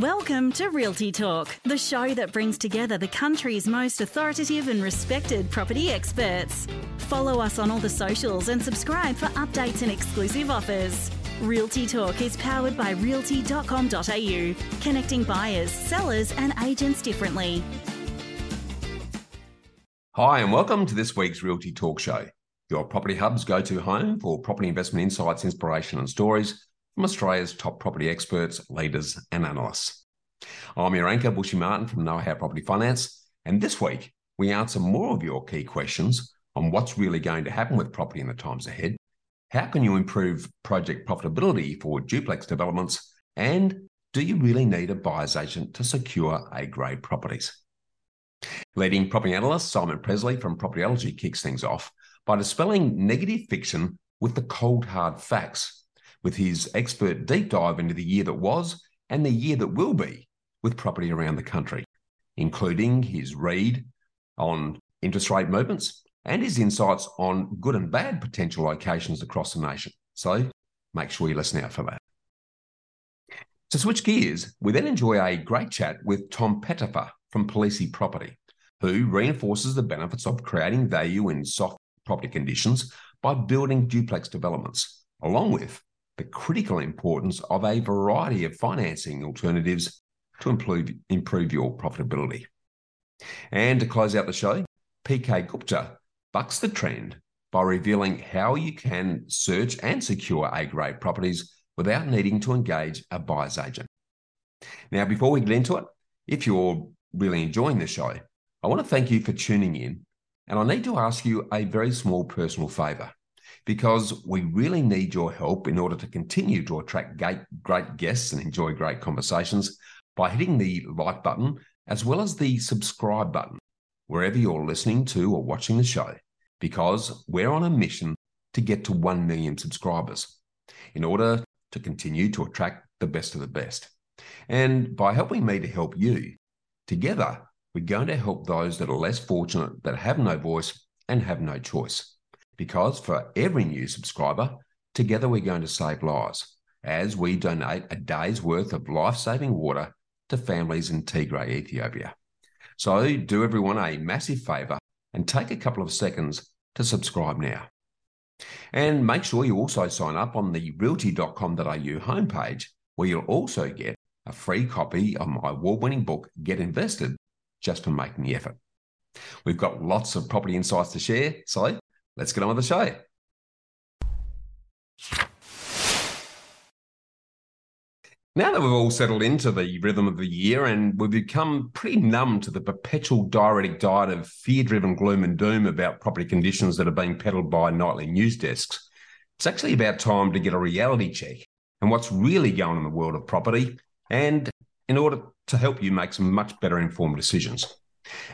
Welcome to Realty Talk, the show that brings together the country's most authoritative and respected property experts. Follow us on all the socials and subscribe for updates and exclusive offers. Realty Talk is powered by realty.com.au, connecting buyers, sellers, and agents differently. Hi, and welcome to this week's Realty Talk Show, your Property Hub's go to home for property investment insights, inspiration, and stories from Australia's top property experts, leaders, and analysts. I'm your anchor, Bushy Martin from Know How Property Finance, and this week we answer more of your key questions on what's really going to happen with property in the times ahead. How can you improve project profitability for duplex developments? And do you really need a buyer's agent to secure A grade properties? Leading property analyst Simon Pressley from Propertyology kicks things off by dispelling negative fiction with the cold hard facts with his expert deep dive into the year that was and the year that will be with property around the country, including his read on interest rate movements and his insights on good and bad potential locations across the nation. So make sure you listen out for that. To switch gears, we then enjoy a great chat with Tom Pettifer from Palise Property, who reinforces the benefits of creating value in soft property conditions by building duplex developments, along with the critical importance of a variety of financing alternatives to improve, improve your profitability. And to close out the show, PK Gupta bucks the trend by revealing how you can search and secure A grade properties without needing to engage a buyer's agent. Now, before we get into it, if you're really enjoying the show, I want to thank you for tuning in. And I need to ask you a very small personal favor because we really need your help in order to continue to attract great, great guests and enjoy great conversations by hitting the like button as well as the subscribe button wherever you're listening to or watching the show, because we're on a mission to get to 1 million subscribers in order to continue to attract the best of the best. And by helping me to help you, together, we're going to help those that are less fortunate, that have no voice and have no choice because for every new subscriber, together we're going to save lives as we donate a day's worth of life saving water to families in Tigray, Ethiopia. So do everyone a massive favour and take a couple of seconds to subscribe now. And make sure you also sign up on the realty.com.au homepage, where you'll also get a free copy of my award winning book, Get Invested, just for making the effort. We've got lots of property insights to share, so let's get on with the show. Now that we've all settled into the rhythm of the year and we've become pretty numb to the perpetual diuretic diet of fear driven gloom and doom about property conditions that are being peddled by nightly news desks, it's actually about time to get a reality check and what's really going on in the world of property and in order to help you make some much better informed decisions.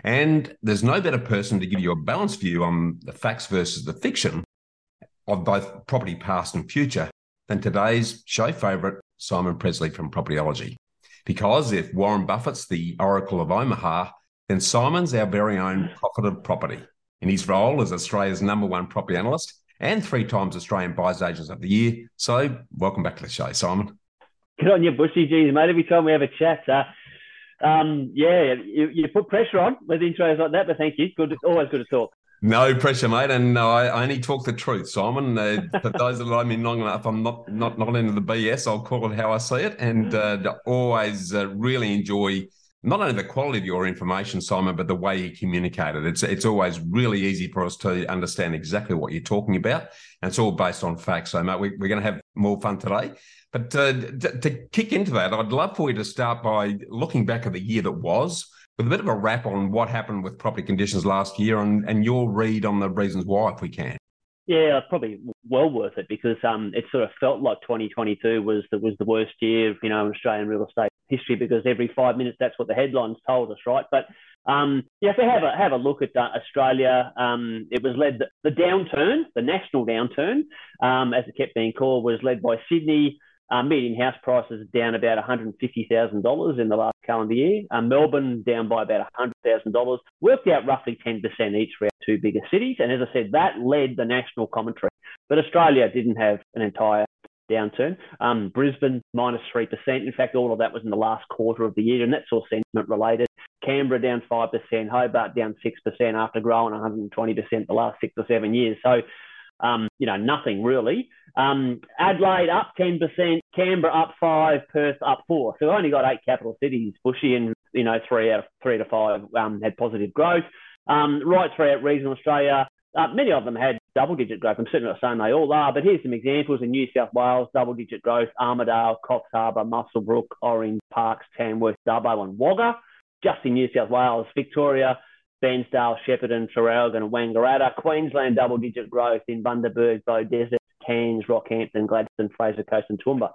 And there's no better person to give you a balanced view on the facts versus the fiction of both property past and future than today's show favourite, Simon Pressley from Propertyology. Because if Warren Buffett's the Oracle of Omaha, then Simon's our very own prophet of property. In his role as Australia's number one property analyst and three times Australian Buyers Agents of the Year. So, welcome back to the show, Simon. Good on you, Bushy. Jeans, mate. Every time we have a chat, uh, um, yeah, you, you put pressure on with intros like that, but thank you. Good, always good to talk. No pressure, mate, and uh, I only talk the truth, Simon. Uh, for those that know me long enough, I'm not not not into the BS. I'll call it how I see it, and uh, always uh, really enjoy not only the quality of your information, Simon, but the way you communicate it. It's it's always really easy for us to understand exactly what you're talking about, and it's all based on facts. So, mate, we, we're going to have more fun today. But uh, to kick into that, I'd love for you to start by looking back at the year that was with a bit of a wrap on what happened with property conditions last year and, and your read on the reasons why, if we can. Yeah, it's probably well worth it because um, it sort of felt like 2022 was the, was the worst year, you know, in Australian real estate history because every five minutes that's what the headlines told us, right? But um, yeah, if we have a have a look at uh, Australia, um, it was led the, the, downturn, the national downturn, um, as it kept being called, was led by Sydney, uh, median house prices down about $150,000 in the last calendar year. Uh, Melbourne down by about $100,000, worked out roughly 10% each for our two biggest cities. And as I said, that led the national commentary. But Australia didn't have an entire downturn. Um, Brisbane minus 3%. In fact, all of that was in the last quarter of the year, and that's all sentiment related. Canberra down 5%, Hobart down 6% after growing 120% the last six or seven years. So, um, you know, nothing really. Um, Adelaide up 10%, Canberra up 5 Perth up 4 So, only got eight capital cities. Bushy and, you know, three out of three to five um, had positive growth. Um, right throughout regional Australia, uh, many of them had double digit growth. I'm certainly not saying they all are, but here's some examples in New South Wales double digit growth Armidale, Coffs Harbour, Muswellbrook, Orange, Parkes, Tamworth, Dubbo, and Wagga. Just in New South Wales, Victoria, Bairnsdale, Shepparton, Traralgon, and Wangaratta. Queensland double digit growth in Bundaberg, Beaudesert, Cairns, Rockhampton, Gladstone, Fraser Coast, and Toowoomba.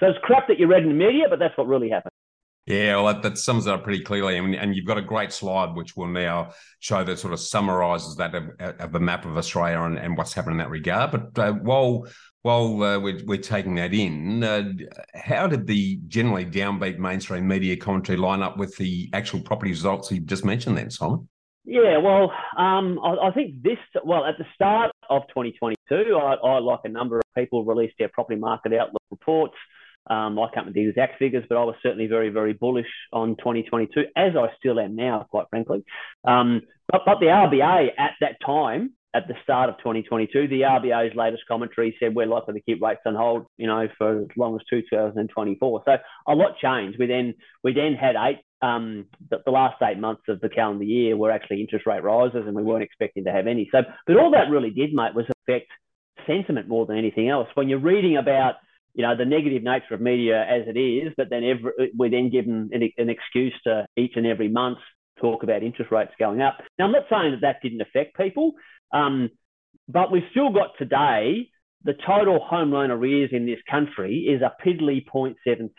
So it's crap that you read in the media, but that's what really happened. Yeah, well, that, sums it up pretty clearly. And, and, you've got a great slide which will now show that sort of summarises that of, of the map of Australia and, and, what's happening in that regard. But uh, while while uh, we're, we're, taking that in, uh, how did the generally downbeat mainstream media commentary line up with the actual property results you just mentioned then, Simon? Yeah, well, um, I, I, think this, well, at the start of 2022, I, I, like a number of people, released their property market outlook reports. Um, I can't remember the exact figures, but I was certainly very, very bullish on 2022, as I still am now, quite frankly. Um, but, but the RBA at that time, at the start of 2022, the RBA's latest commentary said we're likely to keep rates on hold, you know, for as long as 2024. So a lot changed. We then we then had eight um, the, the, last eight months of the calendar year were actually interest rate rises, and we weren't expecting to have any. So, but all that really did, mate, was affect sentiment more than anything else. When you're reading about you know, the negative nature of media as it is, but then every, we're then given an, an excuse to each and every month talk about interest rates going up. Now, I'm not saying that that didn't affect people, um, but we've still got today the total home loan arrears in this country is a piddly 0.76%.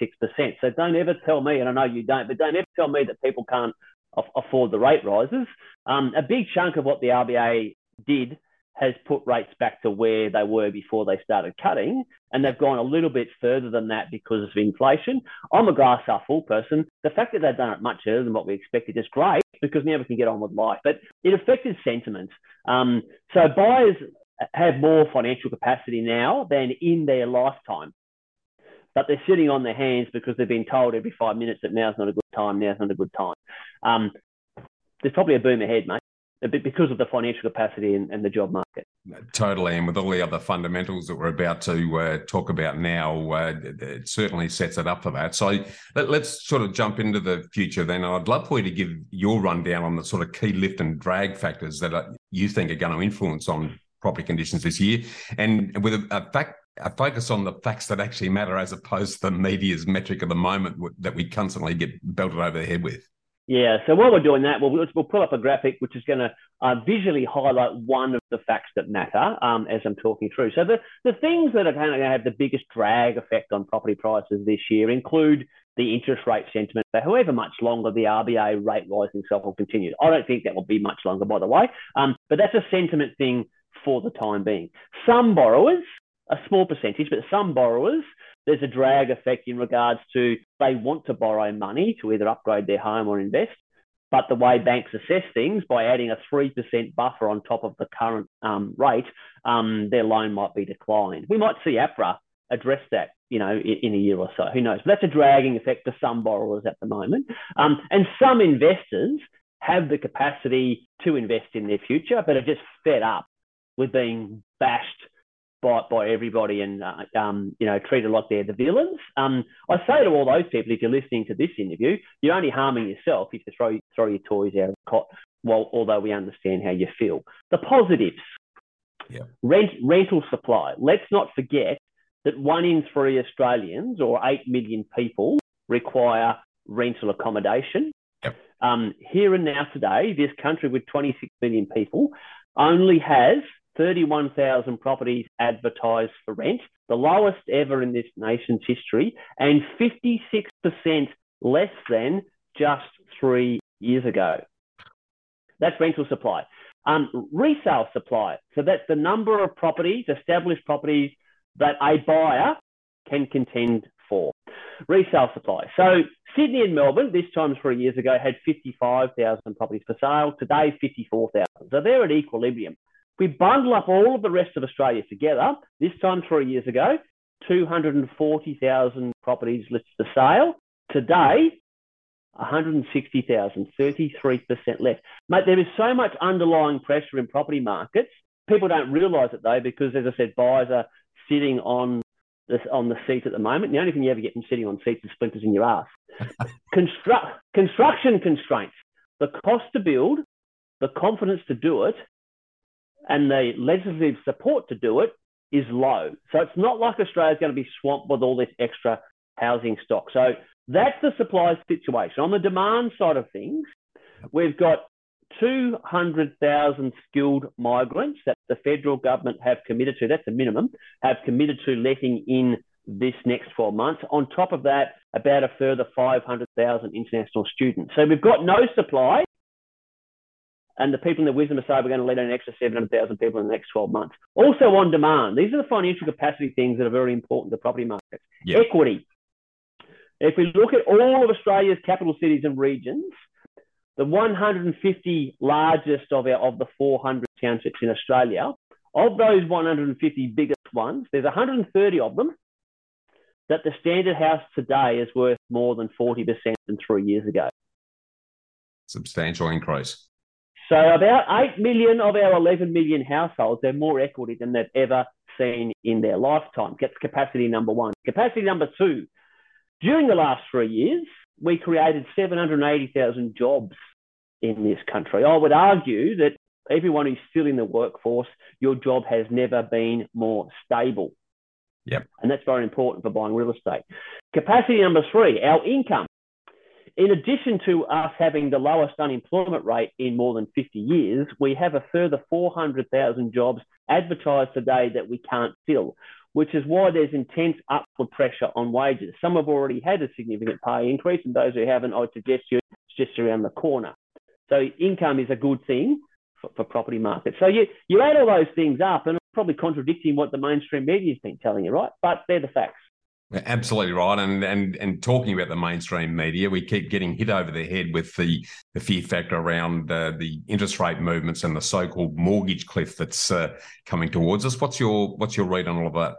So don't ever tell me, and I know you don't, but don't ever tell me that people can't afford the rate rises. Um, a big chunk of what the RBA did has put rates back to where they were before they started cutting. And they've gone a little bit further than that because of inflation. I'm a glass half full person. The fact that they've done it much earlier than what we expected is great because now we can get on with life. But it affected sentiment. Um, so buyers have more financial capacity now than in their lifetime. But they're sitting on their hands because they've been told every five minutes that now's not a good time, now's not a good time. Um, there's probably a boom ahead, mate because of the financial capacity and, and, the job market. Totally, and with all the other fundamentals that we're about to uh, talk about now, uh, it certainly sets it up for that. So let, us sort of jump into the future then. I'd love for you to give your rundown on the sort of key lift and drag factors that are, you think are going to influence on property conditions this year, and with a, a fact a focus on the facts that actually matter as opposed to the media's metric of the moment that we constantly get belted over the head with. Yeah, so while we're doing that, we'll, we'll pull up a graphic which is going to uh, visually highlight one of the facts that matter um, as I'm talking through. So the, the things that are going to have the biggest drag effect on property prices this year include the interest rate sentiment. So however much longer the RBA rate rising cycle continues. I don't think that will be much longer, by the way, um, but that's a sentiment thing for the time being. Some borrowers, a small percentage, but some borrowers there's a drag effect in regards to they want to borrow money to either upgrade their home or invest. But the way banks assess things by adding a 3% buffer on top of the current um, rate, um, their loan might be declined. We might see APRA address that, you know, in, in, a year or so. Who knows? But that's a dragging effect for some borrowers at the moment. Um, and some investors have the capacity to invest in their future, but are just fed up with being bashed by, by everybody and uh, um, you know treated like they're the villains. Um, I say to all those people, if you're listening to this interview, you're only harming yourself if you throw throw your toys out of the cot. Well, although we understand how you feel, the positives, yeah. rent rental supply. Let's not forget that one in three Australians or eight million people require rental accommodation. Yep. Um, here and now today, this country with 26 million people only has 31,000 properties advertised for rent, the lowest ever in this nation's history, and 56% less than just three years ago. That's rental supply. Um, resale supply. So that's the number of properties, established properties, that a buyer can contend for. Resale supply. So Sydney and Melbourne, this time three years ago, had 55,000 properties for sale. Today, 54,000. So they're at equilibrium we bundle up all of the rest of Australia together, this time three years ago, 240,000 properties listed for sale. Today, 160,000, 33% less. Mate, there is so much underlying pressure in property markets. People don't realise it though, because as I said, buyers are sitting on this on the seat at the moment. The only thing you ever get from sitting on seats is splinters in your ass. Construct, construction constraints, the cost to build, the confidence to do it, and the legislative support to do it is low. So it's not like Australia's going to be swamped with all this extra housing stock. So that's the supply situation. On the demand side of things, we've got 200,000 skilled migrants that the federal government have committed to, that's the minimum, have committed to letting in this next 12 months. On top of that, about a further 500,000 international students. So we've got no supply. And the people in the wisdom say we're going to let in an extra 700,000 people in the next 12 months. Also on demand. These are the financial capacity things that are very important to property markets. Yep. Equity. If we look at all of Australia's capital cities and regions, the 150 largest of our of the 400 townships in Australia, of those 150 biggest ones, there's 130 of them that the standard house today is worth more than 40% than three years ago. Substantial increase. So about 8 million of our 11 million households have more equity than they've ever seen in their lifetime. That's capacity number one. Capacity number two, during the last three years, we created 780,000 jobs in this country. I would argue that everyone who's still in the workforce, your job has never been more stable. Yep. And that's very important for buying real estate. Capacity number three, our income. In addition to us having the lowest unemployment rate in more than 50 years, we have a further 400,000 jobs advertised today that we can't fill, which is why there's intense upward pressure on wages. Some have already had a significant pay increase, and those who haven't, I would suggest you it's just around the corner. So income is a good thing for, for property markets. So you, you add all those things up, and it's probably contradicting what the mainstream media has been telling you, right? But they're the facts. Absolutely right, and and and talking about the mainstream media, we keep getting hit over the head with the the fear factor around uh, the interest rate movements and the so-called mortgage cliff that's uh, coming towards us. What's your what's your read on all of that?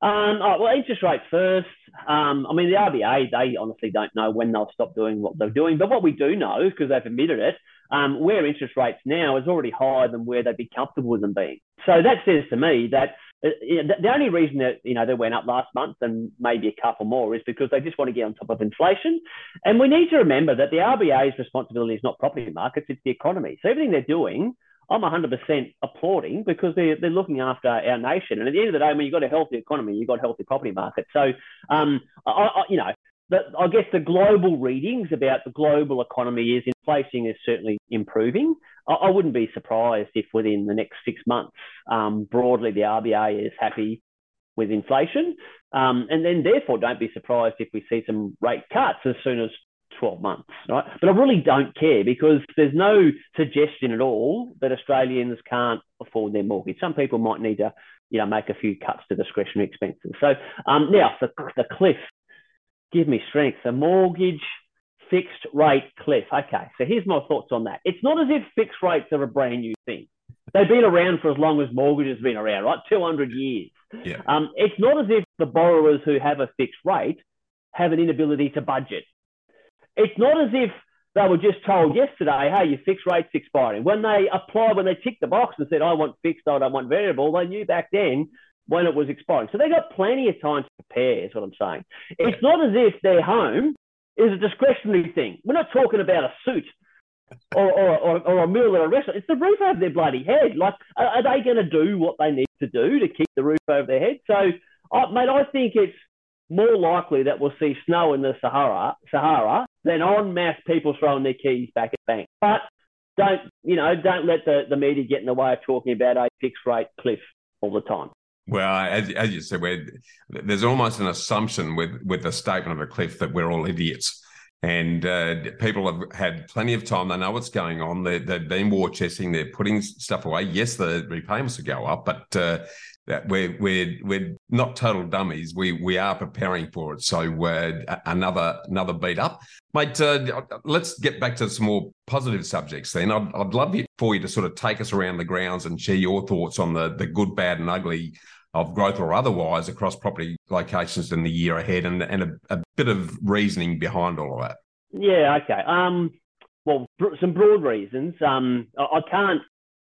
Um, oh, well, interest rates first. Um, I mean, the RBA, they honestly don't know when they'll stop doing what they're doing. But what we do know, because they've admitted it, um, where interest rates now is already higher than where they'd be comfortable with them being. So that says to me that the only reason that you know they went up last month and maybe a couple more is because they just want to get on top of inflation. And we need to remember that the RBA's responsibility is not property markets; it's the economy. So everything they're doing I'm 100% applauding because they're, they're looking after our nation. And at the end of the day, when you've got a healthy economy, you've got a healthy property market. So, um, I, I, you know, I guess the global readings about the global economy is inflation is certainly improving. I, I wouldn't be surprised if within the next six months, um, broadly, the RBA is happy with inflation. Um, and then, therefore, don't be surprised if we see some rate cuts as soon as 12 months, right? But I really don't care because there's no suggestion at all that Australians can't afford their mortgage. Some people might need to, you know, make a few cuts to discretionary expenses. So um, now the, the cliff, give me strength. The mortgage fixed rate cliff. Okay, so here's my thoughts on that. It's not as if fixed rates are a brand new thing. They've been around for as long as mortgages have been around, right? 200 years. Yeah. Um, it's not as if the borrowers who have a fixed rate have an inability to budget. It's not as if they were just told yesterday, hey, your fixed rate's expiring. When they applied, when they ticked the box and said, I want fixed, I don't want variable, they knew back then when it was expiring. So they got plenty of time to prepare, is what I'm saying. It's not as if their home is a discretionary thing. We're not talking about a suit or, or, or, or, a meal at a restaurant. It's the roof over their bloody head. Like, are, are they going to do what they need to do to keep the roof over their head? So, uh, mate, I think it's more likely that we'll see snow in the Sahara, Sahara than en masse people throwing their keys back at banks. But don't, you know, don't let the, the media get in the way of talking about a fixed rate cliff all the time. Well, as, as you said, there's almost an assumption with, with the statement of a cliff that we're all idiots. And uh, people have had plenty of time. They know what's going on. they have been war chesting. They're putting stuff away. Yes, the repayments will go up, but uh, we're we're we're not total dummies. We we are preparing for it. So uh, another another beat up, mate. Uh, let's get back to some more positive subjects. Then I'd, I'd love for you to sort of take us around the grounds and share your thoughts on the the good, bad, and ugly of growth or otherwise across property locations in the year ahead and, and a, a bit of reasoning behind all of that. Yeah, okay. Um, well, some broad reasons. Um, I can't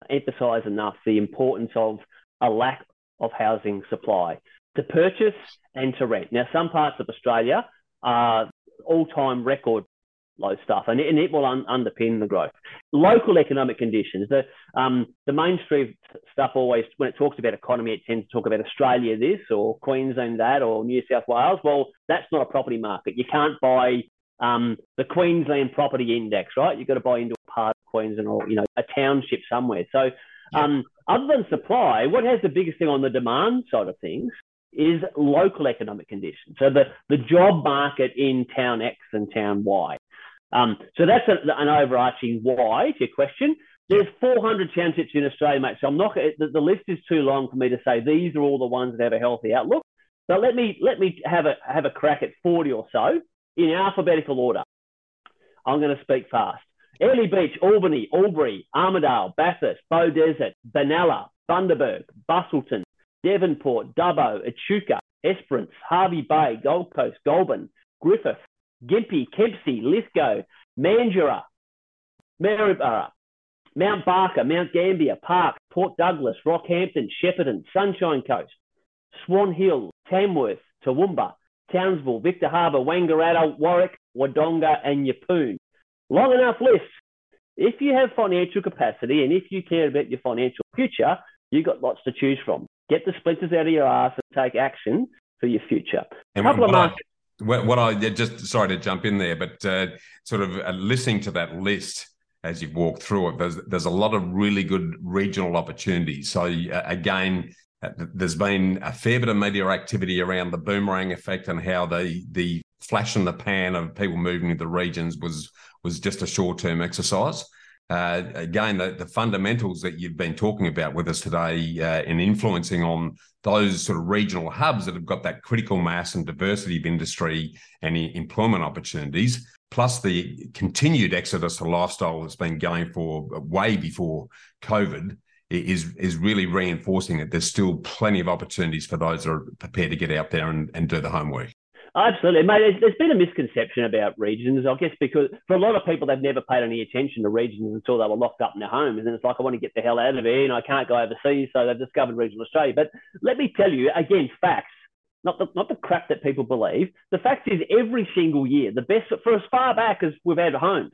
emphasize enough the importance of a lack of housing supply to purchase and to rent. Now, some parts of Australia are all-time record low stuff, and it, and it will un, underpin the growth. Local economic conditions. The um, the mainstream stuff always, when it talks about economy, it tends to talk about Australia this or Queensland that or New South Wales. Well, that's not a property market. You can't buy um, the Queensland Property Index, right? You've got to buy into a part of Queensland or you know a township somewhere. So, um, other than supply, what has the biggest thing on the demand side of things is local economic conditions. So the the job market in town X and town Y. Um, so that's a, an overarching why to your question. There's 400 townships in Australia, mate. So I'm not the, the list is too long for me to say these are all the ones that have a healthy outlook. But let me let me have a have a crack at 40 or so in alphabetical order. I'm going to speak fast. Airlie Beach, Albany, Albury, Armidale, Bathurst, Beaudesert, Benalla, Bundaberg, Busselton, Devonport, Dubbo, Echuca, Esperance, Hervey Bay, Gold Coast, Goulburn, Griffith, Gympie, Kempsey, Lithgow, Mandurah, Maryborough, Mount Barker, Mount Gambier, Park, Port Douglas, Rockhampton, Shepparton, Sunshine Coast, Swan Hill, Tamworth, Toowoomba, Townsville, Victor Harbor, Wangaratta, Warwick, Wodonga, and Yeppoon. Long enough list. If you have financial capacity and if you care about your financial future, you've got lots to choose from. Get the splinters out of your ass and take action for your future. And couple of markets. What, what I just sorry to jump in there, but uh, sort of uh, listening to that list as you walk through it, there's there's a lot of really good regional opportunities. So uh, again, uh, there's been a fair bit of media activity around the boomerang effect and how the the flash in the pan of people moving to the regions was was just a short term exercise. Uh, again, the, the, fundamentals that you've been talking about with us today uh, in influencing on those sort of regional hubs that have got that critical mass and diversity of industry and employment opportunities, plus the continued exodus to lifestyle that's been going for way before COVID, is is really reinforcing that there's still plenty of opportunities for those that are prepared to get out there and, and do the homework. Absolutely, mate. There's been a misconception about regions, I guess, because for a lot of people, they've never paid any attention to regions until they were locked up in their homes. And it's like, I want to get the hell out of here and I can't go overseas. So they've discovered regional Australia. But let me tell you, again, facts, not the, not the crap that people believe. The fact is, every single year, the best, for as far back as we've had homes,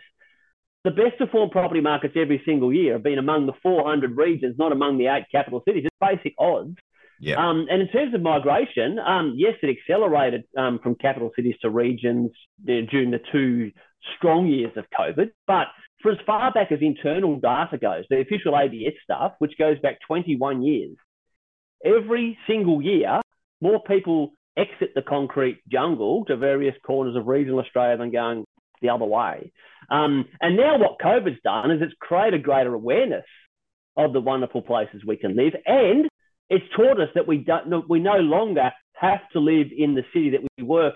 the best performed property markets every single year have been among the 400 regions, not among the eight capital cities. It's basic odds. Yeah. Um, and in terms of migration, um, yes, it accelerated um, from capital cities to regions during the two strong years of COVID. But for as far back as internal data goes, the official ABS stuff, which goes back 21 years, every single year, more people exit the concrete jungle to various corners of regional Australia than going the other way. Um, and now what COVID's done is it's created greater awareness of the wonderful places we can live and it's taught us that we don't we no longer have to live in the city that we work.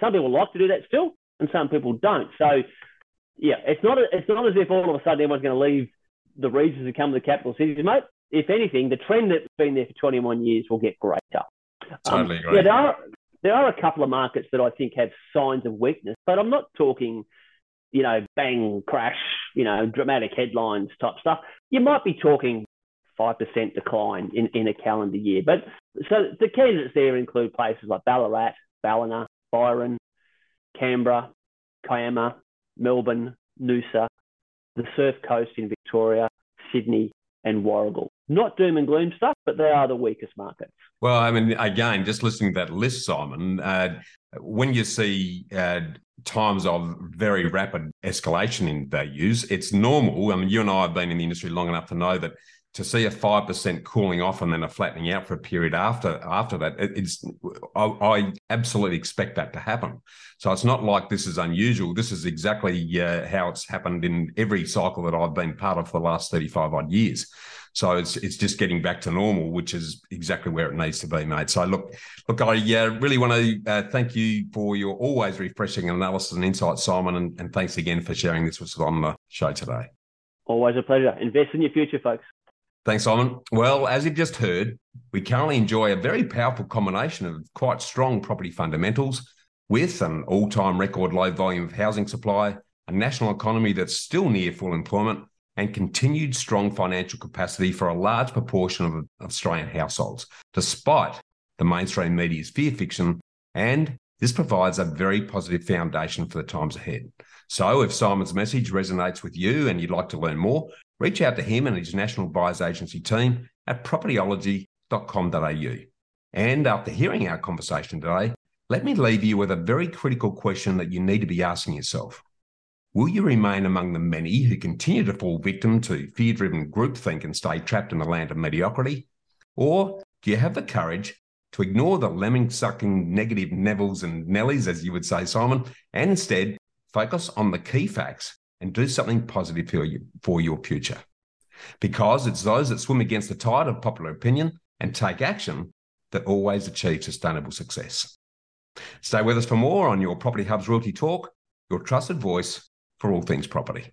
Some people like to do that still, and some people don't. So, yeah, it's not a, it's not as if all of a sudden everyone's going to leave the regions and come to the capital cities, mate. If anything, the trend that's been there for 21 years will get greater. Totally um, Yeah, there are there are a couple of markets that I think have signs of weakness, but I'm not talking, you know, bang crash, you know, dramatic headlines type stuff. You might be talking 5% decline in, in a calendar year. But so the candidates there include places like Ballarat, Ballina, Byron, Canberra, Kiama, Melbourne, Noosa, the Surf Coast in Victoria, Sydney, and Warragul. Not doom and gloom stuff, but they are the weakest markets. Well, I mean, again, just listening to that list, Simon, uh, when you see uh, times of very rapid escalation in values, it's normal. I mean, you and I have been in the industry long enough to know that to see a five percent cooling off and then a flattening out for a period after after that, it, it's I, I, absolutely expect that to happen. So it's not like this is unusual. This is exactly uh, how it's happened in every cycle that I've been part of for the last thirty five odd years. So it's it's just getting back to normal, which is exactly where it needs to be, mate. So look, look, I uh, really want to uh, thank you for your always refreshing analysis and insight, Simon, and, and thanks again for sharing this with us on the show today. Always a pleasure. Invest in your future, folks. Thanks, Simon. Well, as you've just heard, we currently enjoy a very powerful combination of quite strong property fundamentals with an all time record low volume of housing supply, a national economy that's still near full employment, and continued strong financial capacity for a large proportion of Australian households, despite the mainstream media's fear fiction. And this provides a very positive foundation for the times ahead. So, if Simon's message resonates with you and you'd like to learn more, reach out to him and his national buyers agency team at propertyology.com.au. And after hearing our conversation today, let me leave you with a very critical question that you need to be asking yourself. Will you remain among the many who continue to fall victim to fear driven groupthink and stay trapped in the land of mediocrity? Or do you have the courage to ignore the lemming sucking negative Nevilles and Nellies, as you would say, Simon, and instead focus on the key facts and do something positive for, you, for your future. Because it's those that swim against the tide of popular opinion and take action that always achieve sustainable success. Stay with us for more on your Property Hubs Realty Talk, your trusted voice for all things property.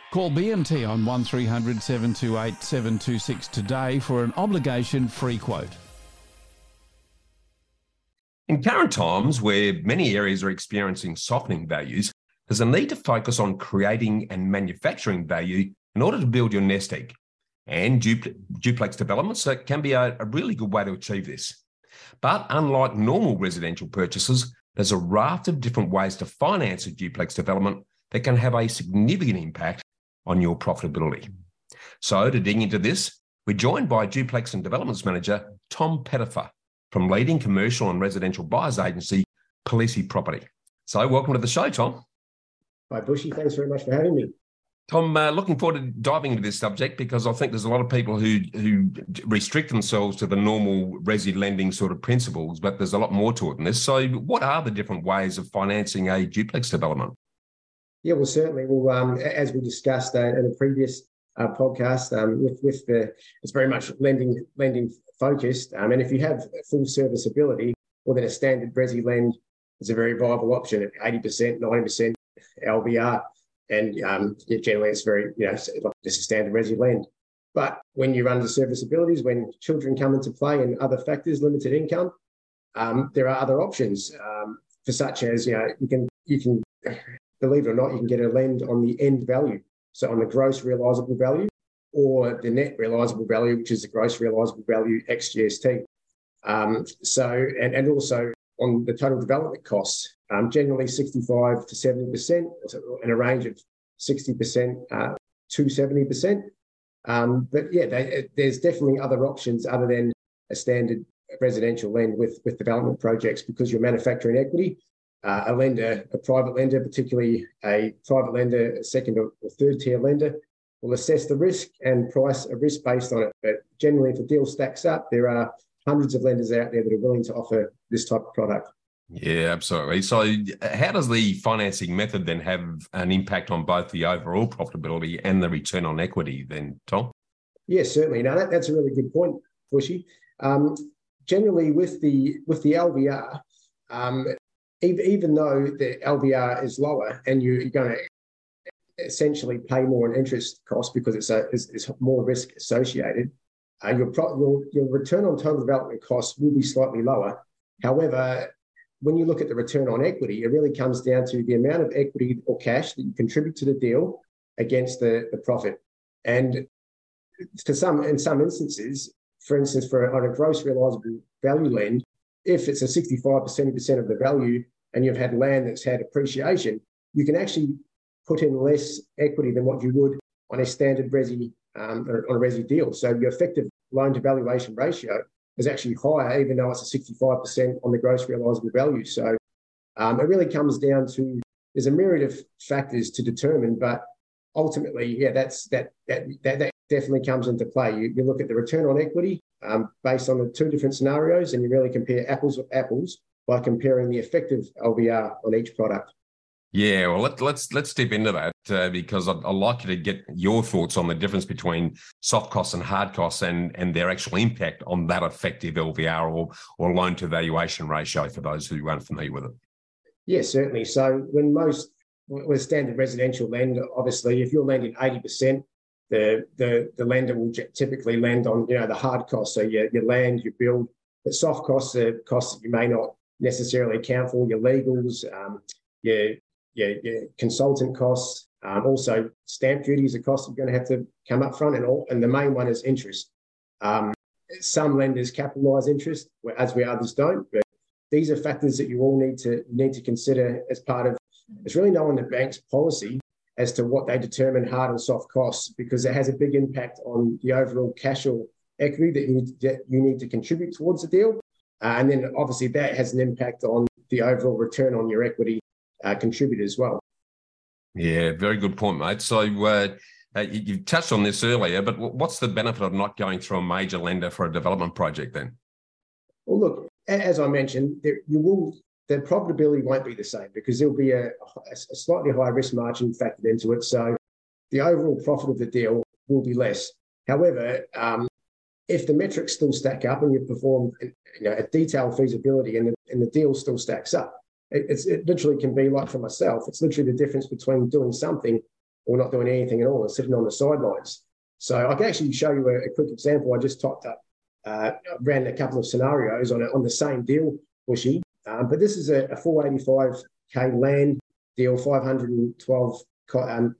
Call BMT on 1300 728 726 today for an obligation free quote. In current times, where many areas are experiencing softening values, there's a need to focus on creating and manufacturing value in order to build your nest egg. And duplex developments uh, can be a really good way to achieve this. But unlike normal residential purchases, there's a raft of different ways to finance a duplex development that can have a significant impact on your profitability. So, to dig into this, we're joined by Duplex and Developments Manager Tom Pettifer from leading commercial and residential buyers agency Palise Property. So, welcome to the show, Tom. Hi, Bushy. Thanks very much for having me. Tom, uh, looking forward to diving into this subject because I think there's a lot of people who who restrict themselves to the normal resi lending sort of principles, but there's a lot more to it than this. So, what are the different ways of financing a duplex development? Yeah, well, certainly. Well, um, as we discussed uh, in a previous uh, podcast, um, with with the it's very much lending lending focused. Um, and if you have full serviceability, well, then a standard resi lend is a very viable option at eighty percent, ninety percent LVR, and um, yeah, generally it's very you know just a standard resi lend. But when you run into serviceabilities, when children come into play and other factors, limited income, um, there are other options um, for such as you know you can you can believe it or not, you can get a lend on the end value. So on the gross realisable value or the net realisable value, which is the gross realisable value ex GST. Um, so, and, and also on the total development costs, um, generally 65 to 70%, in a range of 60% uh, to 70%. Um, but yeah, they, there's definitely other options other than a standard residential lend with, with development projects because you're manufacturing equity uh, a lender, a private lender, particularly a private lender, a second or, third tier lender, will assess the risk and price a risk based on it. But generally, if a deal stacks up, there are hundreds of lenders out there that are willing to offer this type of product. Yeah, absolutely. So, how does the financing method then have an impact on both the overall profitability and the return on equity, then, Tom? Yes, certainly. Now, that, that's a really good point, Bushy. Um, generally, with the with the LVR, um, even, though the LVR is lower and you, are going to essentially pay more in interest costs because it's, a, it's, it's more risk associated, uh, your, pro, your, your return on total development costs will be slightly lower. However, when you look at the return on equity, it really comes down to the amount of equity or cash that you contribute to the deal against the, the profit. And for some, in some instances, for instance, for on a gross realizable value lend, if it's a 65 to 70% of the value and you've had land that's had appreciation, you can actually put in less equity than what you would on a standard resi um, on a resi deal. So your effective loan to valuation ratio is actually higher, even though it's a 65% on the gross realisable value. So um, it really comes down to there's a myriad of factors to determine, but ultimately, yeah, that's that that that, that definitely comes into play. You, you look at the return on equity um, based on the two different scenarios, and you really compare apples with apples by comparing the effective LVR on each product. Yeah, well, let, us let's, let's step into that uh, because I'd, I'd, like you to get your thoughts on the difference between soft costs and hard costs and and their actual impact on that effective LVR or or loan to valuation ratio for those who aren't familiar with it. Yes, certainly. So when most with standard residential lend, obviously, if you're lending eighty percent, the the the lender will typically lend on you know the hard costs, so your your land, your build. The soft costs are costs that you may not necessarily account for, your legals, um, your your, your consultant costs, um, also stamp duty is a cost you're going to have to come up front, and all, and the main one is interest. Um, some lenders capitalise interest, as we others don't. But these are factors that you all need to need to consider as part of. It's really knowing the bank's policy as to what they determine hard and soft costs, because it has a big impact on the overall cash or equity that you, that you need to contribute towards the deal. Uh, and then obviously that has an impact on the overall return on your equity uh, contribute as well. Yeah, very good point, mate. So uh, uh, you, you, touched on this earlier, but what's the benefit of not going through a major lender for a development project then? Well, look, as I mentioned, there, you will the profitability won't be the same because there'll be a, a slightly higher risk margin factored into it. So the overall profit of the deal will be less. However, um, if the metrics still stack up and you perform you know, a detailed feasibility and the, and the deal still stacks up, it, it literally can be like for myself, it's literally the difference between doing something or not doing anything at all and sitting on the sidelines. So I can actually show you a, a quick example. I just typed up, uh, ran a couple of scenarios on, a, on the same deal, Bushy. Um, but this is a, a 485k land deal, 512k um,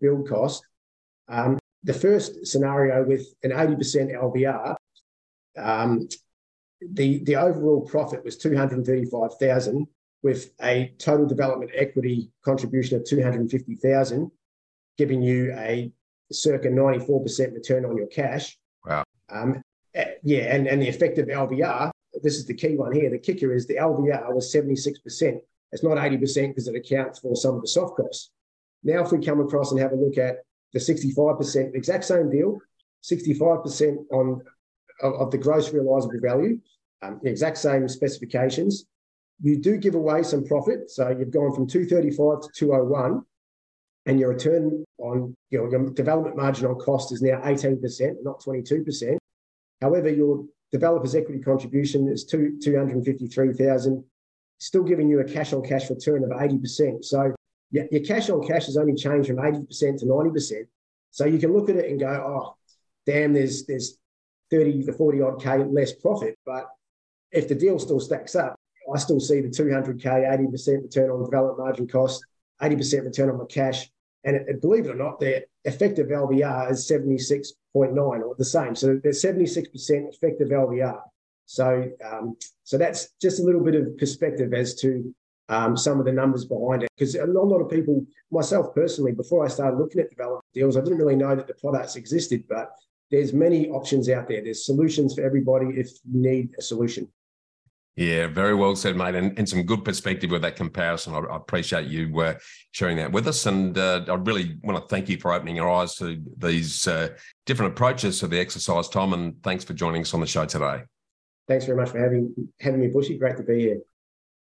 build cost. Um, the first scenario with an 80% LVR, um, the, the overall profit was 235,000 with a total development equity contribution of 250,000, giving you a circa 94% return on your cash. Wow. Um, eh, yeah, and, and the effective LVR, this is the key one here. The kicker is the LVR was 76%. It's not 80% because it accounts for some of the soft costs. Now, if we come across and have a look at the 65%, exact same deal, 65% on of, of the gross realisable value, um, the exact same specifications, you do give away some profit. So you've gone from 235 to 201, and your return on you know, your development margin on cost is now 18%, not 22%. However, your developer's equity contribution is two, 253,000, still giving you a cash on cash return of 80%. So your cash on cash has only changed from 80% to 90%. So you can look at it and go, oh, damn, there's there's 30 to 40 odd K less profit. But if the deal still stacks up, I still see the 200K, 80% return on development margin cost, 80% return on my cash. And it, believe it or not, their effective LVR is 76.9 or the same. So they're 76% effective LVR. So, um, so that's just a little bit of perspective as to um, some of the numbers behind it. Because a lot of people, myself personally, before I started looking at development deals, I didn't really know that the products existed, but there's many options out there. There's solutions for everybody if you need a solution. Yeah, very well said, mate, and, and some good perspective with that comparison. I, I appreciate you uh, sharing that with us, and uh, I really want to thank you for opening your eyes to these uh, different approaches to the exercise, Tom. And thanks for joining us on the show today. Thanks very much for having having me, Bushy. Great to be here.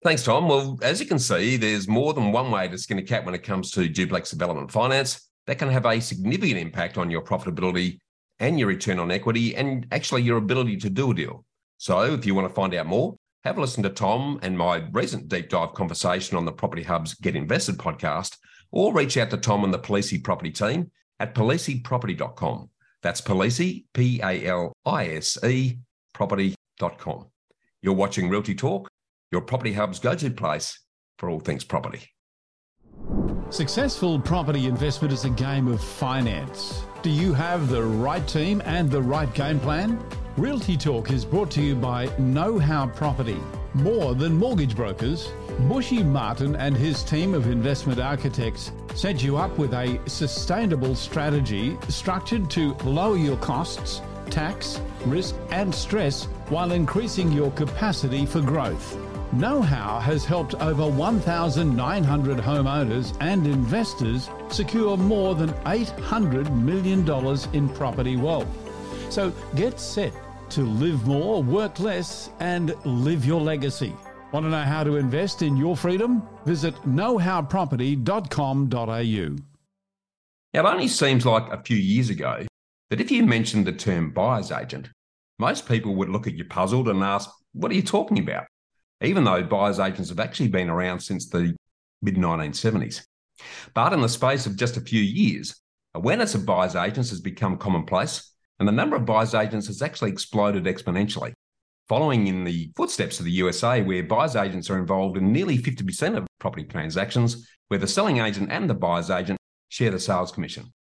Thanks, Tom. Well, as you can see, there's more than one way to skin a cat when it comes to duplex development finance. That can have a significant impact on your profitability and your return on equity, and actually your ability to do a deal. So, if you want to find out more, have a listen to Tom and my recent deep dive conversation on the Property Hub's Get Invested podcast, or reach out to Tom and the Palise Property team at paliseproperty.com. That's Palise, P A L I S E, property.com. You're watching Realty Talk, your Property Hub's go to place for all things property. Successful property investment is a game of finance. Do you have the right team and the right game plan? Realty Talk is brought to you by Know How Property. More than mortgage brokers, Bushy Martin and his team of investment architects set you up with a sustainable strategy structured to lower your costs, tax, risk, and stress while increasing your capacity for growth. Know How has helped over 1,900 homeowners and investors secure more than $800 million in property wealth. So get set to live more, work less, and live your legacy. Want to know how to invest in your freedom? Visit knowhowproperty.com.au. Now, it only seems like a few years ago that if you mentioned the term buyer's agent, most people would look at you puzzled and ask, What are you talking about? Even though buyer's agents have actually been around since the mid 1970s. But in the space of just a few years, awareness of buyer's agents has become commonplace, and the number of buyer's agents has actually exploded exponentially, following in the footsteps of the USA, where buyer's agents are involved in nearly 50% of property transactions, where the selling agent and the buyer's agent share the sales commission.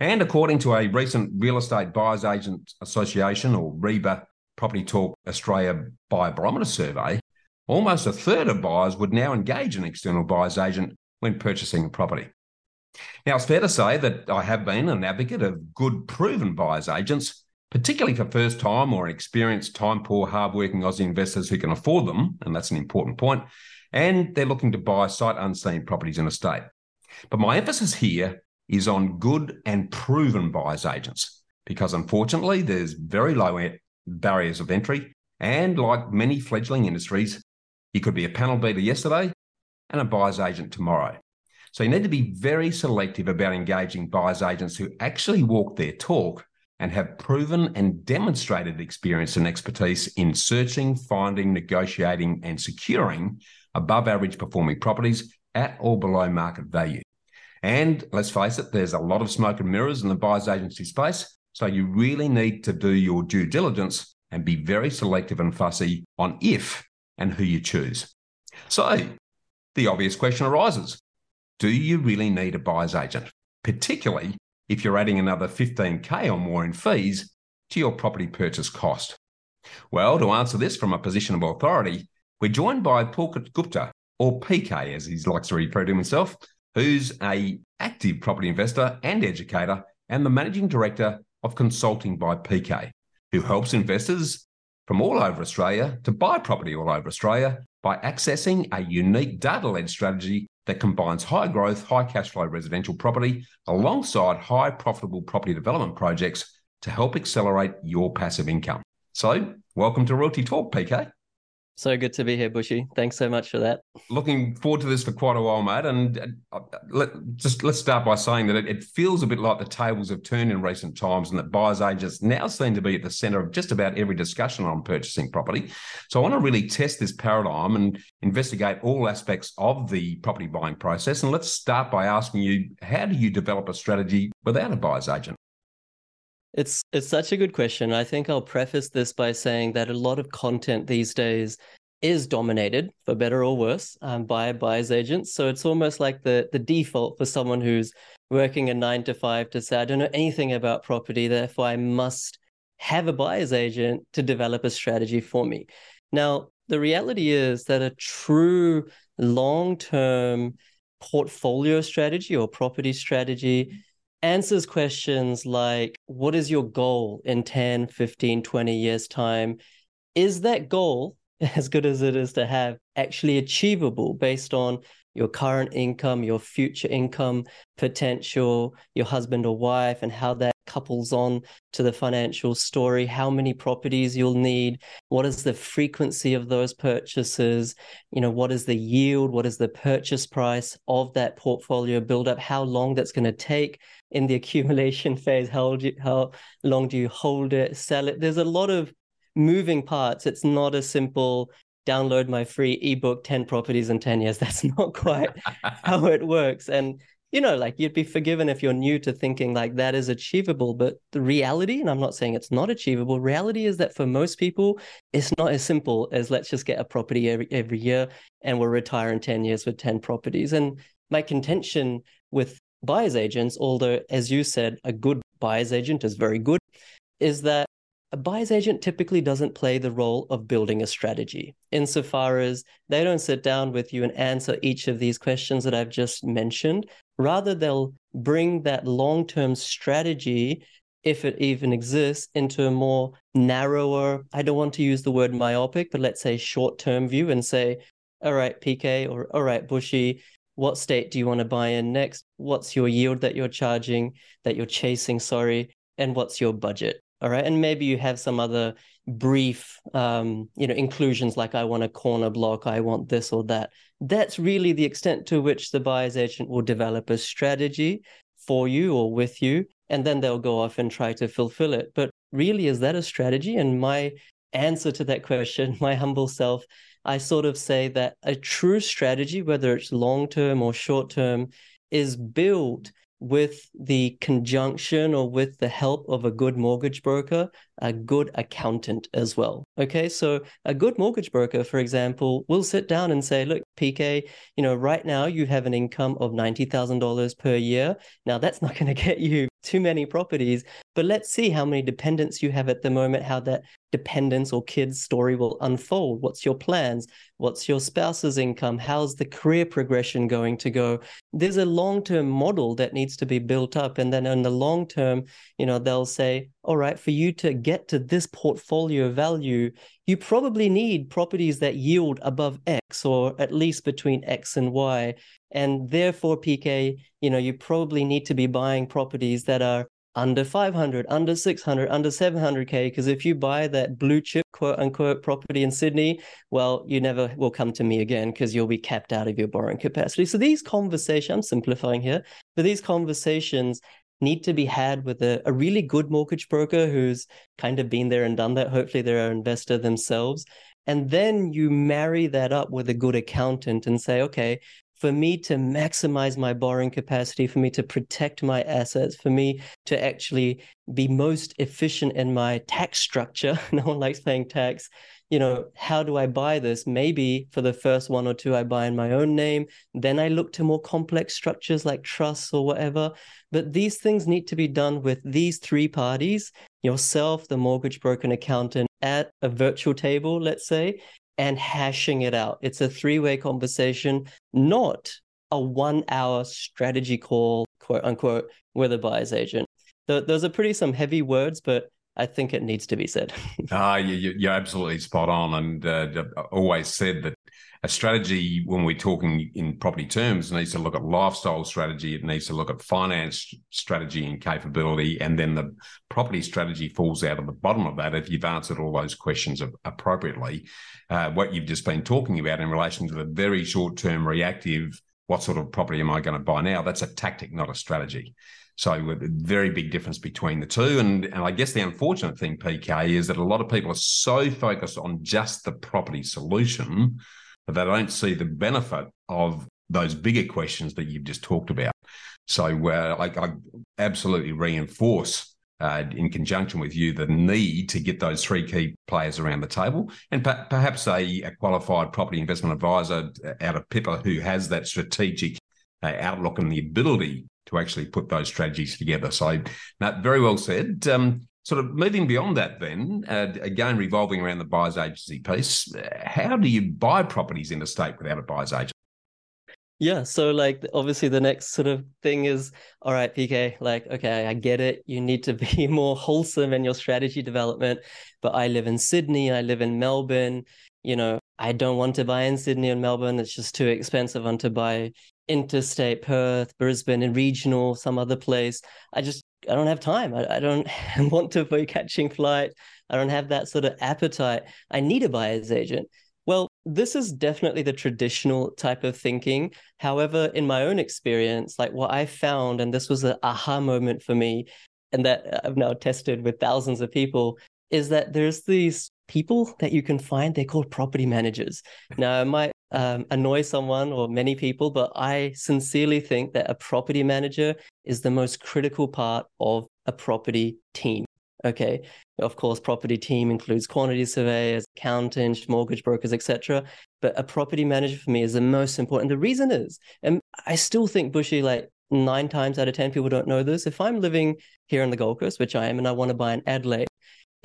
And according to a recent Real Estate Buyers Agent Association or REBA Property Talk Australia Buyer Barometer survey, almost a third of buyers would now engage an external buyer's agent when purchasing a property. Now, it's fair to say that I have been an advocate of good, proven buyer's agents, particularly for first time or experienced, time poor, hard-working Aussie investors who can afford them, and that's an important point. point, and they're looking to buy sight unseen properties in a state. But my emphasis here is on good and proven buyer's agents because unfortunately there's very low barriers of entry. And like many fledgling industries, you could be a panel beater yesterday and a buyer's agent tomorrow. So you need to be very selective about engaging buyer's agents who actually walk their talk and have proven and demonstrated experience and expertise in searching, finding, negotiating, and securing above average performing properties at or below market value. And let's face it, there's a lot of smoke and mirrors in the buyer's agency space. So you really need to do your due diligence and be very selective and fussy on if and who you choose. So the obvious question arises Do you really need a buyer's agent, particularly if you're adding another 15K or more in fees to your property purchase cost? Well, to answer this from a position of authority, we're joined by Pulkit Gupta, or PK as he likes to refer to himself, who's a active property investor and educator and the managing director of Consulting by PK, who helps investors from all over Australia to buy property all over Australia by accessing a unique data-led strategy that combines high growth, high cash flow residential property alongside high profitable property development projects to help accelerate your passive income. So, welcome to Realty Talk, PK. So good to be here, Bushy. Thanks so much for that. Looking forward to this for quite a while, mate. And uh, let, just let's start by saying that it, it, feels a bit like the tables have turned in recent times, and that buyers agents now seem to be at the centre of just about every discussion on purchasing property. So I want to really test this paradigm and investigate all aspects of the property buying process. And let's start by asking you, how do you develop a strategy without a buyer's agent? It's it's such a good question. I think I'll preface this by saying that a lot of content these days is dominated, for better or worse, um, by buyer's agents. So it's almost like the the default for someone who's working a nine to five to say, I don't know anything about property, therefore I must have a buyer's agent to develop a strategy for me. Now, the reality is that a true long term portfolio strategy or property strategy answers questions like what is your goal in 10 15 20 years time? Is that goal as good as it is to have actually achievable based on your current income your future income potential your husband or wife and how that couples on to the financial story. How many properties you'll need. What is the frequency of those purchases? You know what is the yield? What is the purchase price of that portfolio build up how long that's going to take in the accumulation phase? How, you, how long do you hold it sell it? There's a lot of moving parts. It's not a simple download my free ebook 10 properties in 10 years. That's not quite how it works. And you know like you'd be forgiven if you're new to thinking like that is achievable but the reality and i'm not saying it's not achievable reality is that for most people it's not as simple as let's just get a property every, every year and we'll retire in 10 years with 10 properties. And my contention with buyer's agents, although, as you said, a good buyer's agent is very good, is that a buyer's agent typically doesn't play the role of building a strategy insofar as they don't sit down with you and answer each of these questions that I've just mentioned. Rather, they'll bring that long term strategy, if it even exists, into a more narrower, I don't want to use the word myopic, but let's say short term view and say, all right, PK, or all right, Bushy, what state do you want to buy in next? What's your yield that you're charging, that you're chasing, sorry, and what's your budget? All right. And maybe you have some other brief, um, you know, inclusions like I want a corner block, I want this or that. That's really the extent to which the buyer's agent will develop a strategy for you or with you. And then they'll go off and try to fulfill it. But really, is that a strategy? And my answer to that question, my humble self, I sort of say that a true strategy, whether it's long term or short term, is built with the conjunction or with the help of a good mortgage broker, a good accountant as well. Okay, so a good mortgage broker, for example, will sit down and say, look, PK, you know, right now you have an income of $90,000 per year. Now, that's not going to get you too many properties, but let's see how many dependents you have at the moment, how that dependence or kids story will unfold. What's your plans? What's your spouse's income? How's the career progression going to go? There's a long term model that needs to be built up. And then in the long term, you know, they'll say, all right, for you to get to this portfolio value, you probably need properties that yield above X or at least between X and Y. And therefore, PK, you know, you probably need to be buying properties that are under 500, under 600, under 700K. Because if you buy that blue chip, quote unquote, property in Sydney, well, you never will come to me again because you'll be capped out of your borrowing capacity. So these conversations, I'm simplifying here, but these conversations need to be had with a, a really good mortgage broker who's kind of been there and done that. Hopefully, they're an investor themselves. And then you marry that up with a good accountant and say, okay, for me to maximize my borrowing capacity, for me to protect my assets, for me to actually be most efficient in my tax structure. no one likes paying tax. You know, how do I buy this? Maybe for the first one or two, I buy in my own name. Then I look to more complex structures like trusts or whatever. But these things need to be done with these three parties yourself, the mortgage broker, and accountant at a virtual table, let's say, and hashing it out. It's a three way conversation, not a one hour strategy call, quote unquote, with a buyer's agent. Those are pretty some heavy words, but I think it needs to be said. Ah, uh, you, are absolutely spot on, and uh, always said that a strategy, when we're talking in property terms, needs to look at lifestyle strategy. It needs to look at finance strategy and capability, and then the property strategy falls out of the bottom of that if you've answered all those questions appropriately. Uh, what you've just been talking about in relation to the very short-term reactive, what sort of property am I going to buy now? That's a tactic, not a strategy. So a very big difference between the two. And, and I guess the unfortunate thing, PK, is that a lot of people are so focused on just the property solution that they don't see the benefit of those bigger questions that you've just talked about. So uh, I, I absolutely reinforce uh, in conjunction with you the need to get those three key players around the table and perhaps a, a, qualified property investment advisor out of PIPA who has that strategic uh, outlook and the ability to actually put those strategies together. So, that very well said. Um, sort of moving beyond that, then uh, again revolving around the buyer's agency piece, how do you buy properties in a state without a buyer's agent? Yeah, so like obviously the next sort of thing is all right, PK, like okay, I get it. You need to be more wholesome in your strategy development, but I live in Sydney, I live in Melbourne, you know, I don't want to buy in Sydney and Melbourne. It's just too expensive. Want to buy interstate, Perth, Brisbane, and regional, some other place. I just I don't have time. I, I don't want to be catching flight. I don't have that sort of appetite. I need a buyer's agent. Well, this is definitely the traditional type of thinking. However, in my own experience, like what I found, and this was an aha moment for me, and that uh, I've now tested with thousands of people, is that there's these people that you can find. They're called property managers. Now, it might um, annoy someone or many people, but I sincerely think that a property manager is the most critical part of a property team. Okay. Of course, property team includes quantity surveyors, accountants, mortgage brokers, etc. But a property manager for me is the most important. The reason is, and I still think Bushy, like nine times out of 10 people don't know this. If I'm living here in the Gold Coast, which I am, and I want to buy an Adelaide,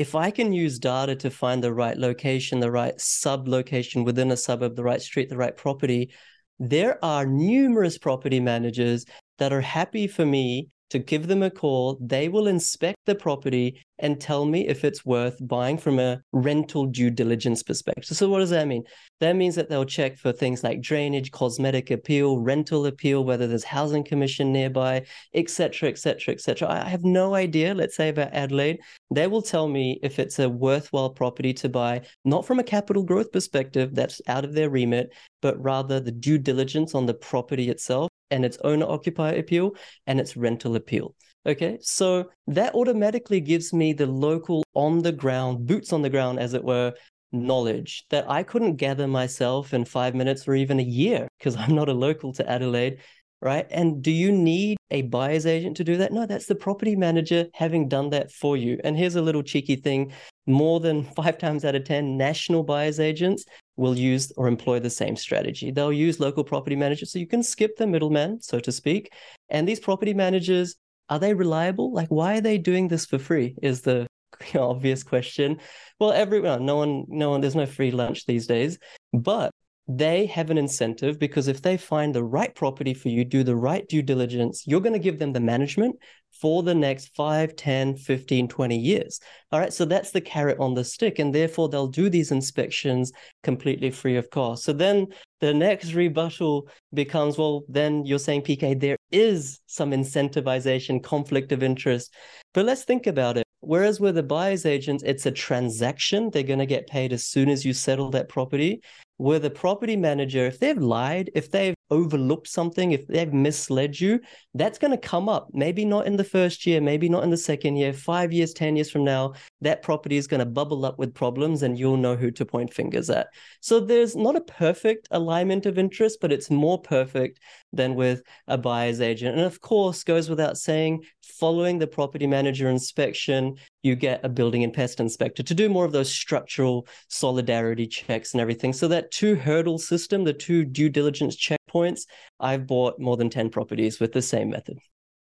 if I can use data to find the right location, the right sub location within a suburb, the right street, the right property, there are numerous property managers that are happy for me to give them a call. They will inspect the property and tell me if it's worth buying from a rental due diligence perspective. So, what does that mean? That means that they'll check for things like drainage, cosmetic appeal, rental appeal, whether there's housing commission nearby, etc., etc., etc. I have no idea. Let's say about Adelaide, they will tell me if it's a worthwhile property to buy, not from a capital growth perspective, that's out of their remit, but rather the due diligence on the property itself and its owner occupier appeal and its rental appeal. Okay, so that automatically gives me the local on the ground, boots on the ground, as it were, knowledge that I couldn't gather myself in five minutes or even a year because I'm not a local to Adelaide, right? And do you need a buyer's agent to do that? No, that's the property manager having done that for you. And here's a little cheeky thing more than five times out of 10, national buyer's agents will use or employ the same strategy. They'll use local property managers. So you can skip the middleman, so to speak. And these property managers, are they reliable? Like, why are they doing this for free? Is the obvious question. Well, everyone, no one, no one, there's no free lunch these days. But they have an incentive because if they find the right property for you, do the right due diligence, you're going to give them the management for the next 5, 10, 15, 20 years. All right. So that's the carrot on the stick. And therefore, they'll do these inspections completely free of cost. So then the next rebuttal becomes well, then you're saying, PK, there is some incentivization, conflict of interest. But let's think about it. Whereas with the buyer's agents, it's a transaction. They're going to get paid as soon as you settle that property where the property manager, if they've lied, if they've overlooked something, if they've misled you, that's going to come up. Maybe not in the first year, maybe not in the second year, five years, 10 years from now, that property is going to bubble up with problems and you'll know who to point fingers at. So there's not a perfect alignment of interest, but it's more perfect than with a buyer's agent. And of course, goes without saying, following the property manager inspection, you get a building and pest inspector to do more of those structural solidarity checks and everything. So that two hurdle system, the two due diligence checkpoints, I've bought more than 10 properties with the same method.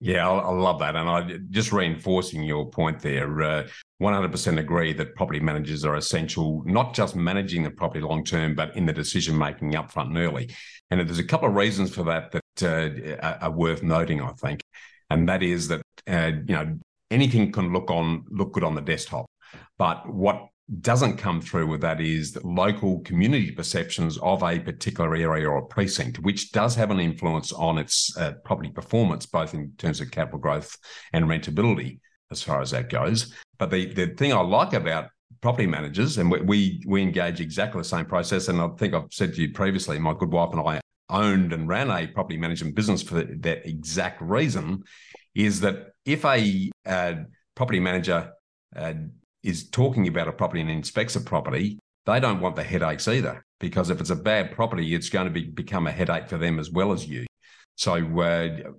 Yeah, I, I love that. And I just reinforcing your point there, uh, 100% agree that property managers are essential, not just managing the property long term, but in the decision making upfront and early. And there's a couple of reasons for that that uh, are worth noting, I think. And that is that, uh, you know, anything can look on look good on the desktop, but what doesn't come through with that is local community perceptions of a particular area or precinct, which does have an influence on its uh, property performance, both in terms of capital growth and rentability, as far as that goes. But the, the thing I like about property managers, and we, we engage exactly the same process, and I think I've said to you previously, my good wife and I owned and ran a property management business for that exact reason, is that if a uh, property manager uh, is talking about a property and inspects a property, they don't want the headaches either. Because if it's a bad property, it's going to be, become a headache for them as well as you. So, uh,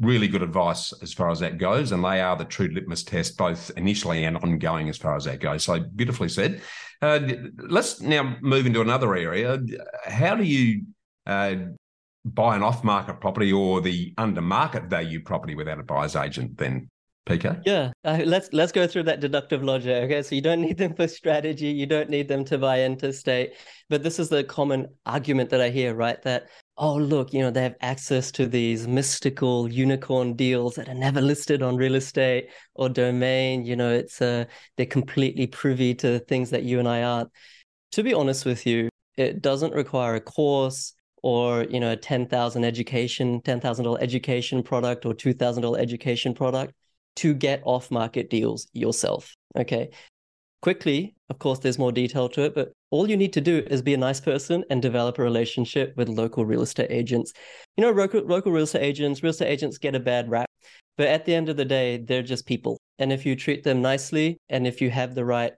really good advice as far as that goes. And they are the true litmus test, both initially and ongoing as far as that goes. So, beautifully said. Uh, let's now move into another area. How do you uh, buy an off market property or the under market value property without a buyer's agent then? PK? Yeah, uh, let's let's go through that deductive logic. Okay, so you don't need them for strategy, you don't need them to buy interstate. but this is the common argument that I hear, right? That oh look, you know they have access to these mystical unicorn deals that are never listed on real estate or domain. You know, it's uh they're completely privy to things that you and I aren't. To be honest with you, it doesn't require a course or you know a ten thousand education, ten thousand dollar education product or two thousand dollar education product to get off market deals yourself. Okay. Quickly, of course, there's more detail to it, but all you need to do is be a nice person and develop a relationship with local real estate agents. You know, local, local real estate agents, real estate agents get a bad rap, but at the end of the day, they're just people. And if you treat them nicely and if you have the right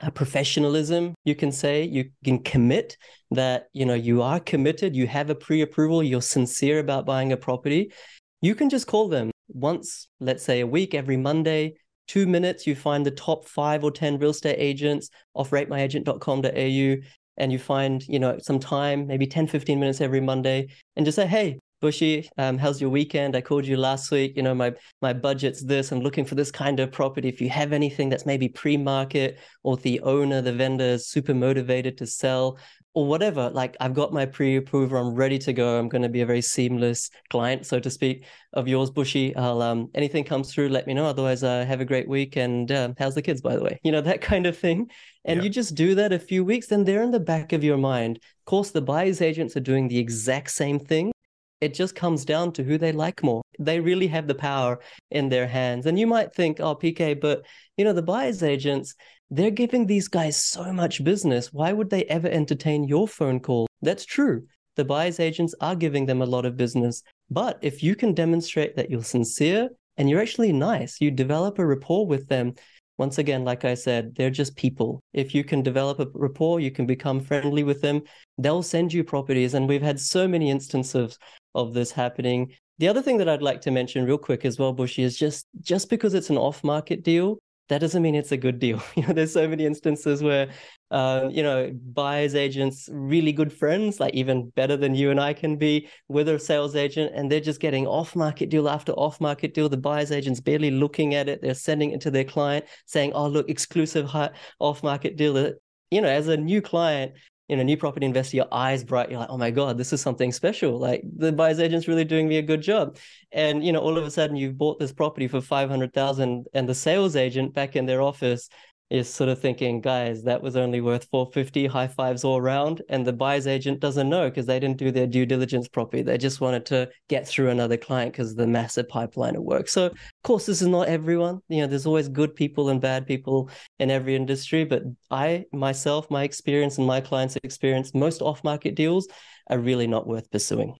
uh, professionalism you can say you can commit that you know you are committed you have a pre-approval you're sincere about buying a property. You can just call them once, let's say a week, every Monday, two minutes, you find the top five or 10 real estate agents off ratemyagent.com.au and you find, you know, some time, maybe 10, 15 minutes every Monday and just say, hey, Bushy, um, how's your weekend? I called you last week. You know, my my budget's this. I'm looking for this kind of property. If you have anything that's maybe pre-market or the owner, the vendor is super motivated to sell or whatever, like I've got my pre-approval. I'm ready to go. I'm going to be a very seamless client, so to speak, of yours, Bushy. I'll um, anything comes through, let me know. Otherwise, uh, have a great week. And uh, how's the kids, by the way? You know that kind of thing. And yeah. you just do that a few weeks, then they're in the back of your mind. Of course, the buyer's agents are doing the exact same thing it just comes down to who they like more. They really have the power in their hands. And you might think, oh, PK, but you know, the buyer's agents, they're giving these guys so much business. Why would they ever entertain your phone call? That's true. The buyer's agents are giving them a lot of business. But if you can demonstrate that you're sincere and you're actually nice, you develop a rapport with them. Once again, like I said, they're just people. If you can develop a rapport, you can become friendly with them, they'll send you properties. And we've had so many instances of this happening. The other thing that I'd like to mention real quick as well, Bushy, is just just because it's an off-market deal, that doesn't mean it's a good deal. You know, there's so many instances where, uh, you know, buyers agents really good friends, like even better than you and I can be, with a sales agent, and they're just getting off-market deal after off-market deal. The buyers agent's barely looking at it; they're sending it to their client, saying, "Oh, look, exclusive high off-market deal." You know, as a new client, you know, new property investor, your eyes bright. You're like, oh my God, this is something special. Like the buyer's agent's really doing me a good job. And, you know, all of a sudden you've bought this property for 500,000 and the sales agent back in their office is sort of thinking, guys, that was only worth 450, high fives all around. And the buyer's agent doesn't know because they didn't do their due diligence properly. They just wanted to get through another client because of the massive pipeline of work. So, of course, this is not everyone. You know, there's always good people and bad people in every industry. But I, myself, my experience and my clients' experience, most off market deals are really not worth pursuing.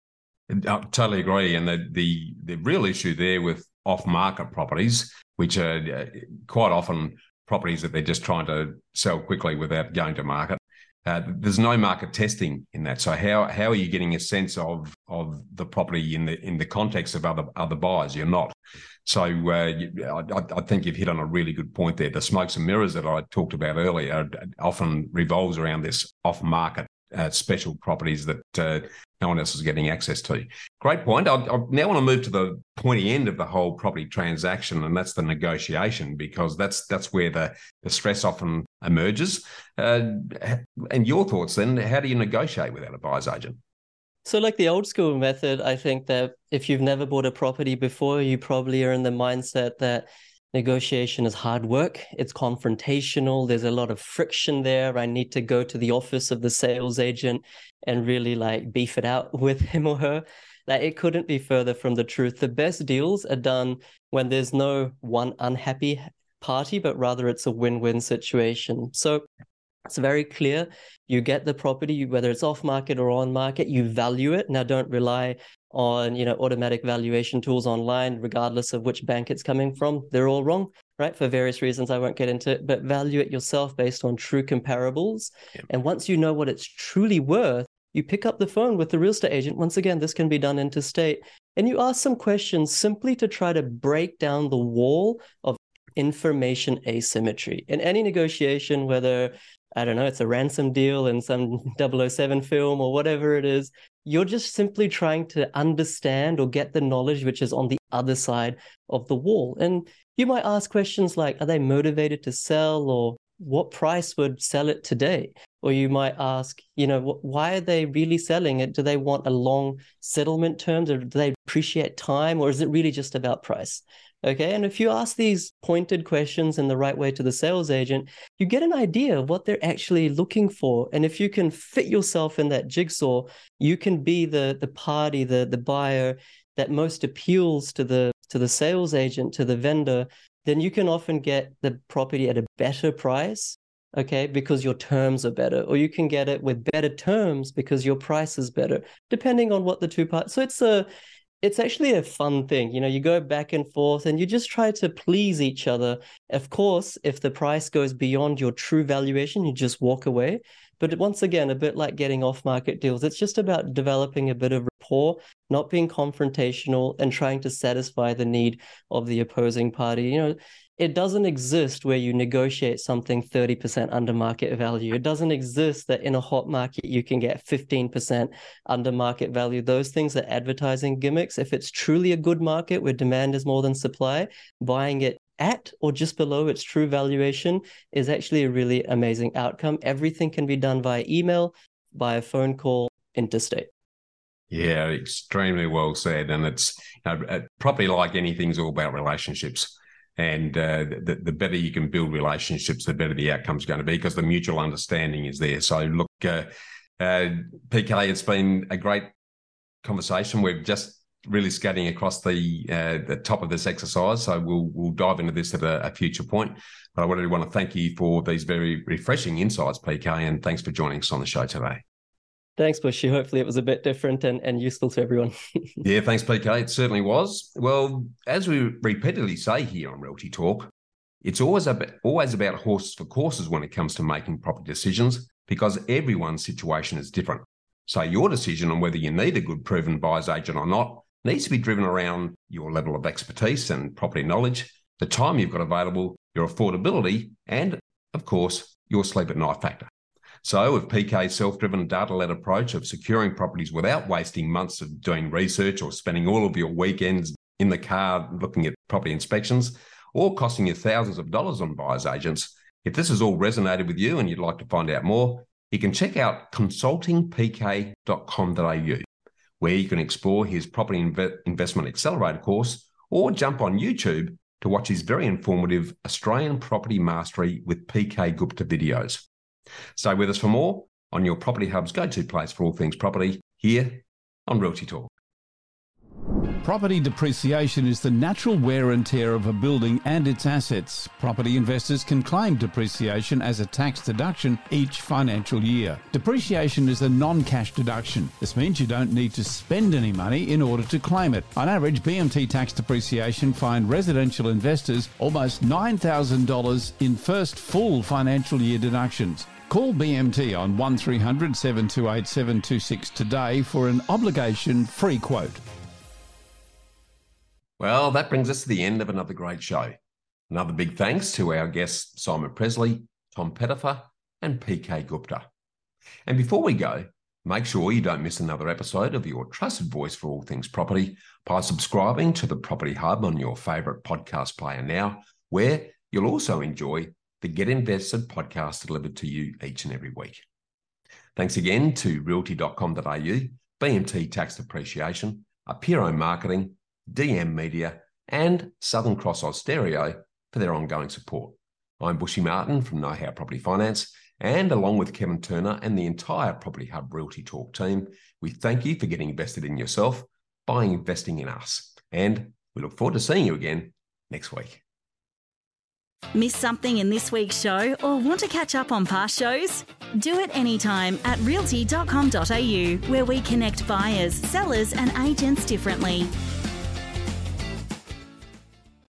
I totally agree. And the, the, the real issue there with off market properties, which are uh, quite often properties that they're just trying to sell quickly without going to market. Uh, there's no market testing in that. So how how are you getting a sense of of the property in the in the context of other other buyers? You're not. So uh, you, I, I, think you've hit on a really good point there. The smokes and mirrors that I talked about earlier often revolves around this off market uh, special properties that uh, no one else is getting access to. Great point. I, I, now want to move to the pointy end of the whole property transaction, and that's the negotiation, because that's that's where the, the stress often emerges. Uh, and your thoughts then? How do you negotiate without a buyer's agent? So, like the old school method, I think that if you've never bought a property before, you probably are in the mindset that negotiation is hard work. It's confrontational. There's a lot of friction there. I need to go to the office of the sales agent and really like beef it out with him or her. Like it couldn't be further from the truth. The best deals are done when there's no one unhappy party, but rather it's a win-win situation. So it's very clear. You get the property, whether it's off market or on market, you value it. Now, don't rely on you know automatic valuation tools online, regardless of which bank it's coming from. They're all wrong, right? For various reasons, I won't get into it. But value it yourself based on true comparables. Yeah. And once you know what it's truly worth, you pick up the phone with the real estate agent. Once again, this can be done interstate, and you ask some questions simply to try to break down the wall of information asymmetry in any negotiation, whether I don't know, it's a ransom deal in some 007 film or whatever it is. You're just simply trying to understand or get the knowledge which is on the other side of the wall. And you might ask questions like, are they motivated to sell or what price would sell it today? Or you might ask, you know, why are they really selling it? Do they want a long settlement terms do they appreciate time or is it really just about price? Okay. And if you ask these pointed questions in the right way to the sales agent, you get an idea of what they're actually looking for. And if you can fit yourself in that jigsaw, you can be the the party, the the buyer that most appeals to the to the sales agent, to the vendor, then you can often get the property at a better price. Okay, because your terms are better, or you can get it with better terms because your price is better, depending on what the two parts. So it's a it's actually a fun thing. You know, you go back and forth and you just try to please each other. Of course, if the price goes beyond your true valuation, you just walk away. But once again, a bit like getting off market deals, it's just about developing a bit of rapport, not being confrontational and trying to satisfy the need of the opposing party. You know, it doesn't exist where you negotiate something 30% under market value. It doesn't exist that in a hot market you can get 15% under market value. Those things are advertising gimmicks. If it's truly a good market where demand is more than supply, buying it at or just below its true valuation is actually a really amazing outcome. Everything can be done via email, by a phone call, interstate. Yeah, extremely well said. And it's you know, property like anything's all about relationships. And uh, the, the better you can build relationships, the better the outcome's going to be because the mutual understanding is there. So, look, uh, uh, PK, it's been a great conversation. We're just really skating across the uh, the top of this exercise. So we'll we'll dive into this at a, a future point. But I really want to thank you for these very refreshing insights, PK, and thanks for joining us on the show today. Thanks, Bushy. Hopefully, it was a bit different and, and useful to everyone. yeah, thanks, PK. It certainly was. Well, as we repeatedly say here on Realty Talk, it's always about, always about horses for courses when it comes to making property decisions because everyone's situation is different. So, your decision on whether you need a good proven buyer's agent or not needs to be driven around your level of expertise and property knowledge, the time you've got available, your affordability, and, of course, your sleep at night factor. So, with PK's self driven data led approach of securing properties without wasting months of doing research or spending all of your weekends in the car looking at property inspections or costing you thousands of dollars on buyer's agents, if this has all resonated with you and you'd like to find out more, you can check out consultingpk.com.au, where you can explore his Property Inve- Investment Accelerator course or jump on YouTube to watch his very informative Australian Property Mastery with PK Gupta videos. Stay with us for more on your Property Hub's go to place for all things property here on Realty Talk. Property depreciation is the natural wear and tear of a building and its assets. Property investors can claim depreciation as a tax deduction each financial year. Depreciation is a non cash deduction. This means you don't need to spend any money in order to claim it. On average, BMT tax depreciation fined residential investors almost $9,000 in first full financial year deductions. Call BMT on 1300 728 726 today for an obligation free quote. Well, that brings us to the end of another great show. Another big thanks to our guests Simon Pressley, Tom Pettifer, and PK Gupta. And before we go, make sure you don't miss another episode of your trusted voice for all things property by subscribing to the Property Hub on your favourite podcast player now, where you'll also enjoy the Get Invested podcast delivered to you each and every week. Thanks again to realty.com.au, BMT Tax Depreciation, Apiro Marketing, DM Media, and Southern Cross Austereo for their ongoing support. I'm Bushy Martin from KnowHow Property Finance, and along with Kevin Turner and the entire Property Hub Realty Talk team, we thank you for getting invested in yourself by investing in us. And we look forward to seeing you again next week. Miss something in this week's show or want to catch up on past shows? Do it anytime at realty.com.au, where we connect buyers, sellers, and agents differently.